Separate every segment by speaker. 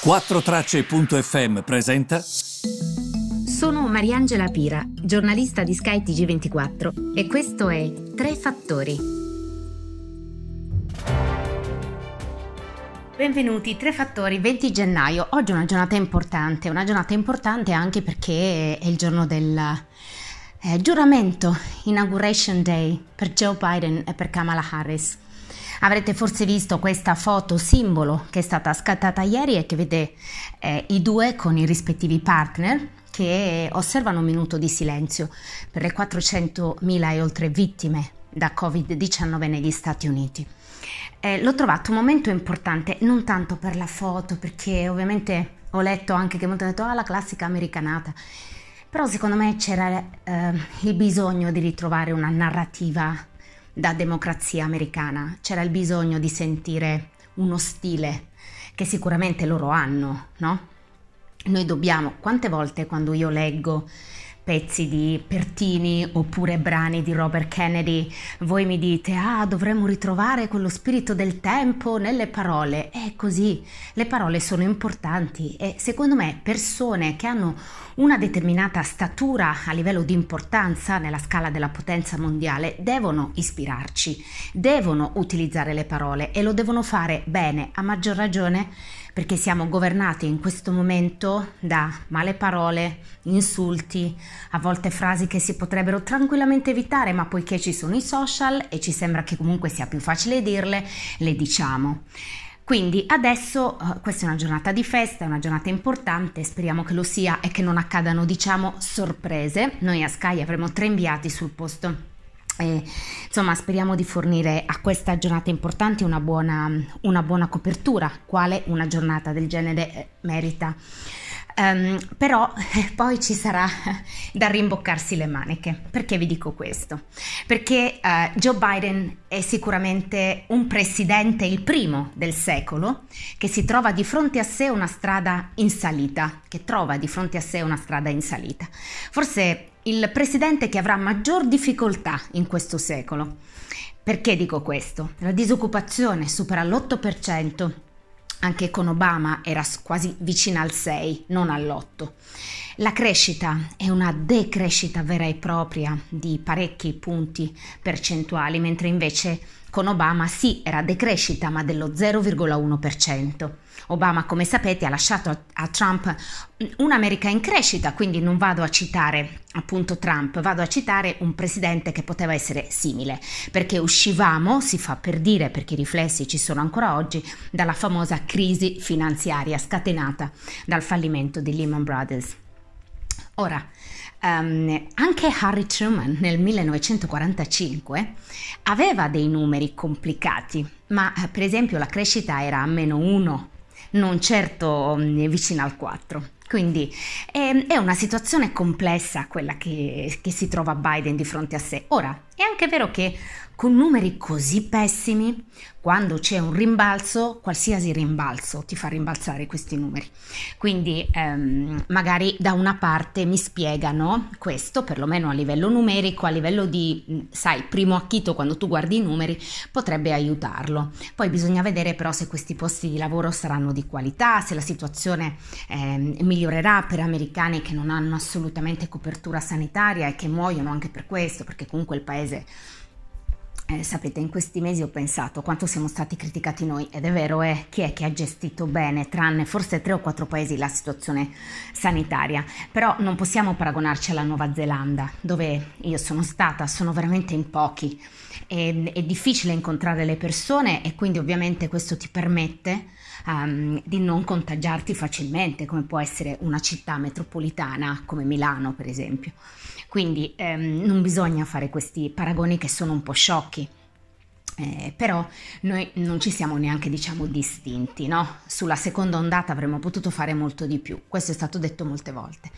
Speaker 1: 4Tracce.fm presenta.
Speaker 2: Sono Mariangela Pira, giornalista di Sky TG24 e questo è Tre Fattori. Benvenuti, Tre Fattori, 20 gennaio. Oggi è una giornata importante, una giornata importante anche perché è il giorno del eh, giuramento, Inauguration Day per Joe Biden e per Kamala Harris. Avrete forse visto questa foto simbolo che è stata scattata ieri e che vede eh, i due con i rispettivi partner che osservano un minuto di silenzio per le 400.000 e oltre vittime da Covid-19 negli Stati Uniti. Eh, l'ho trovato un momento importante non tanto per la foto, perché ovviamente ho letto anche che molti hanno detto ah la classica americanata, però secondo me c'era eh, il bisogno di ritrovare una narrativa da democrazia americana, c'era il bisogno di sentire uno stile che sicuramente loro hanno, no? Noi dobbiamo, quante volte quando io leggo pezzi di Pertini oppure brani di Robert Kennedy, voi mi dite, ah, dovremmo ritrovare quello spirito del tempo nelle parole. È così, le parole sono importanti e secondo me persone che hanno una determinata statura a livello di importanza nella scala della potenza mondiale devono ispirarci, devono utilizzare le parole e lo devono fare bene, a maggior ragione perché siamo governati in questo momento da male parole, insulti, a volte frasi che si potrebbero tranquillamente evitare, ma poiché ci sono i social e ci sembra che comunque sia più facile dirle, le diciamo. Quindi adesso uh, questa è una giornata di festa, è una giornata importante, speriamo che lo sia e che non accadano, diciamo, sorprese. Noi a Sky avremo tre inviati sul posto e, insomma, speriamo di fornire a questa giornata importante una buona, una buona copertura, quale una giornata del genere eh, merita. Um, però eh, poi ci sarà da rimboccarsi le maniche. Perché vi dico questo? Perché uh, Joe Biden è sicuramente un presidente, il primo del secolo, che si trova di fronte a sé una strada in salita, che trova di fronte a sé una strada in salita. Forse il presidente che avrà maggior difficoltà in questo secolo. Perché dico questo? La disoccupazione supera l'8% anche con Obama era quasi vicina al 6, non all'8. La crescita è una decrescita vera e propria di parecchi punti percentuali, mentre invece con Obama sì era decrescita ma dello 0,1%. Obama, come sapete, ha lasciato a Trump un'America in crescita, quindi non vado a citare appunto Trump, vado a citare un presidente che poteva essere simile, perché uscivamo, si fa per dire, perché i riflessi ci sono ancora oggi, dalla famosa crisi finanziaria scatenata dal fallimento di Lehman Brothers. Ora, um, anche Harry Truman nel 1945 aveva dei numeri complicati, ma eh, per esempio la crescita era a meno 1, non certo um, vicina al 4. Quindi è, è, una situazione complessa quella che, che si trova Biden di fronte a sé. Ora, è anche vero che con numeri così pessimi, quando c'è un rimbalzo, qualsiasi rimbalzo ti fa rimbalzare questi numeri. Quindi ehm, magari da una parte mi spiegano questo, perlomeno a livello numerico, a livello di, sai, primo acchito quando tu guardi i numeri, potrebbe aiutarlo. Poi bisogna vedere però se questi posti di lavoro saranno di qualità, se la situazione eh, migliorerà per americani che non hanno assolutamente copertura sanitaria e che muoiono anche per questo, perché comunque il paese paese. Eh, sapete, in questi mesi ho pensato quanto siamo stati criticati noi ed è vero, eh, chi è che ha gestito bene, tranne forse tre o quattro paesi, la situazione sanitaria. Però non possiamo paragonarci alla Nuova Zelanda, dove io sono stata, sono veramente in pochi. E, è difficile incontrare le persone e quindi ovviamente questo ti permette um, di non contagiarti facilmente, come può essere una città metropolitana come Milano, per esempio. Quindi ehm, non bisogna fare questi paragoni che sono un po' sciocchi. Eh, però noi non ci siamo neanche diciamo distinti, no? Sulla seconda ondata avremmo potuto fare molto di più, questo è stato detto molte volte.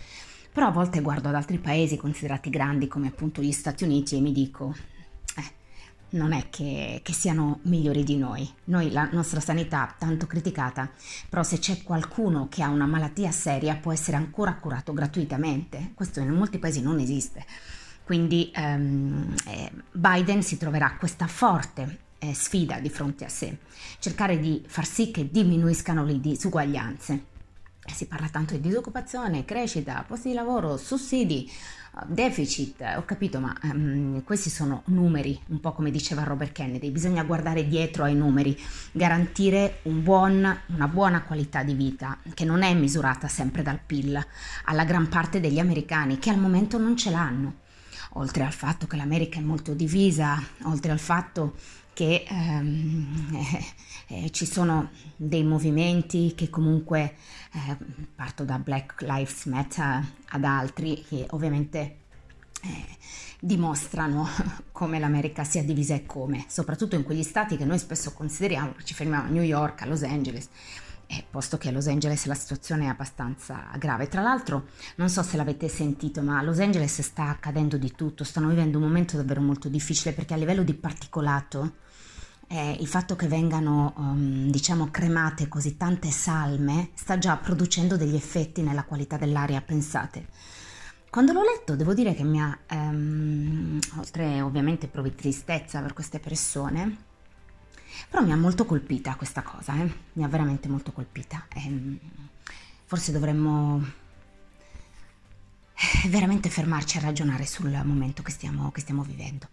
Speaker 2: Però a volte guardo ad altri paesi considerati grandi come appunto gli Stati Uniti e mi dico, non è che, che, siano migliori di noi. Noi, la nostra sanità, tanto criticata, però se c'è qualcuno che ha una malattia seria può essere ancora curato gratuitamente. Questo in molti paesi non esiste. Quindi ehm, eh, Biden si troverà questa forte eh, sfida di fronte a sé, cercare di far sì che diminuiscano le disuguaglianze. Si parla tanto di disoccupazione, crescita, posti di lavoro, sussidi, deficit, ho capito, ma um, questi sono numeri, un po' come diceva Robert Kennedy, bisogna guardare dietro ai numeri, garantire un buon, una buona qualità di vita che non è misurata sempre dal PIL alla gran parte degli americani che al momento non ce l'hanno. Oltre al fatto che l'America è molto divisa, oltre al fatto che ehm, eh, eh, ci sono dei movimenti che comunque eh, parto da Black Lives Matter ad altri che ovviamente eh, dimostrano come l'America sia divisa e come, soprattutto in quegli stati che noi spesso consideriamo, ci fermiamo a New York, a Los Angeles, eh, posto che a Los Angeles la situazione è abbastanza grave. Tra l'altro, non so se l'avete sentito, ma a Los Angeles sta accadendo di tutto, stanno vivendo un momento davvero molto difficile perché a livello di particolato eh, il fatto che vengano, um, diciamo, cremate così tante salme sta già producendo degli effetti nella qualità dell'aria, pensate. Quando l'ho letto devo dire che mi ha, um, oltre ovviamente provi tristezza per queste persone, però mi ha molto colpita questa cosa, eh? mi ha veramente molto colpita. E, ehm, forse dovremmo veramente fermarci a ragionare sul momento che stiamo, che stiamo vivendo.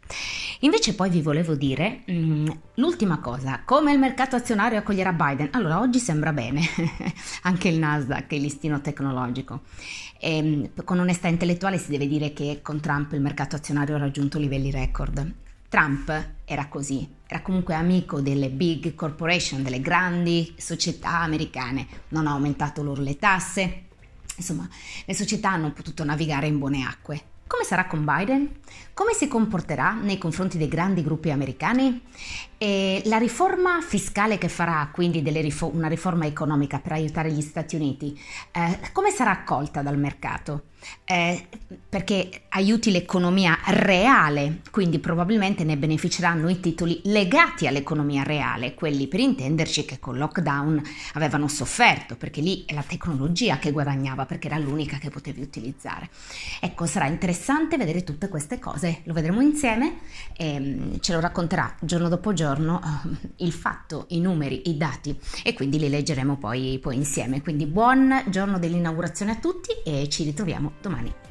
Speaker 2: Invece poi vi volevo dire mh, mm, l'ultima cosa, come il mercato azionario accoglierà Biden? Allora, oggi sembra bene, anche il Nasdaq, il listino tecnologico. E, ehm, con onestà intellettuale si deve dire che con Trump il mercato azionario ha raggiunto livelli record. Trump era così, era comunque amico delle big corporation, delle grandi società americane, non ha aumentato loro le tasse, Insomma, le società hanno potuto navigare in buone acque. Come sarà con Biden? Come si comporterà nei confronti dei grandi gruppi americani? E la riforma fiscale che farà, quindi rifo- una riforma economica per aiutare gli Stati Uniti, eh, come sarà accolta dal mercato? Eh, perché aiuti l'economia reale, quindi probabilmente ne beneficeranno i titoli legati all'economia reale, quelli per intenderci che con lockdown avevano sofferto, perché lì è la tecnologia che guadagnava, perché era l'unica che potevi utilizzare. Ecco, sarà interessante vedere tutte queste cose, lo vedremo insieme e mm, ce lo racconterà giorno dopo giorno uh, il fatto, i numeri, i dati e quindi li leggeremo poi, poi insieme. Quindi buon giorno dell'inaugurazione a tutti e ci ritroviamo も。どうもね。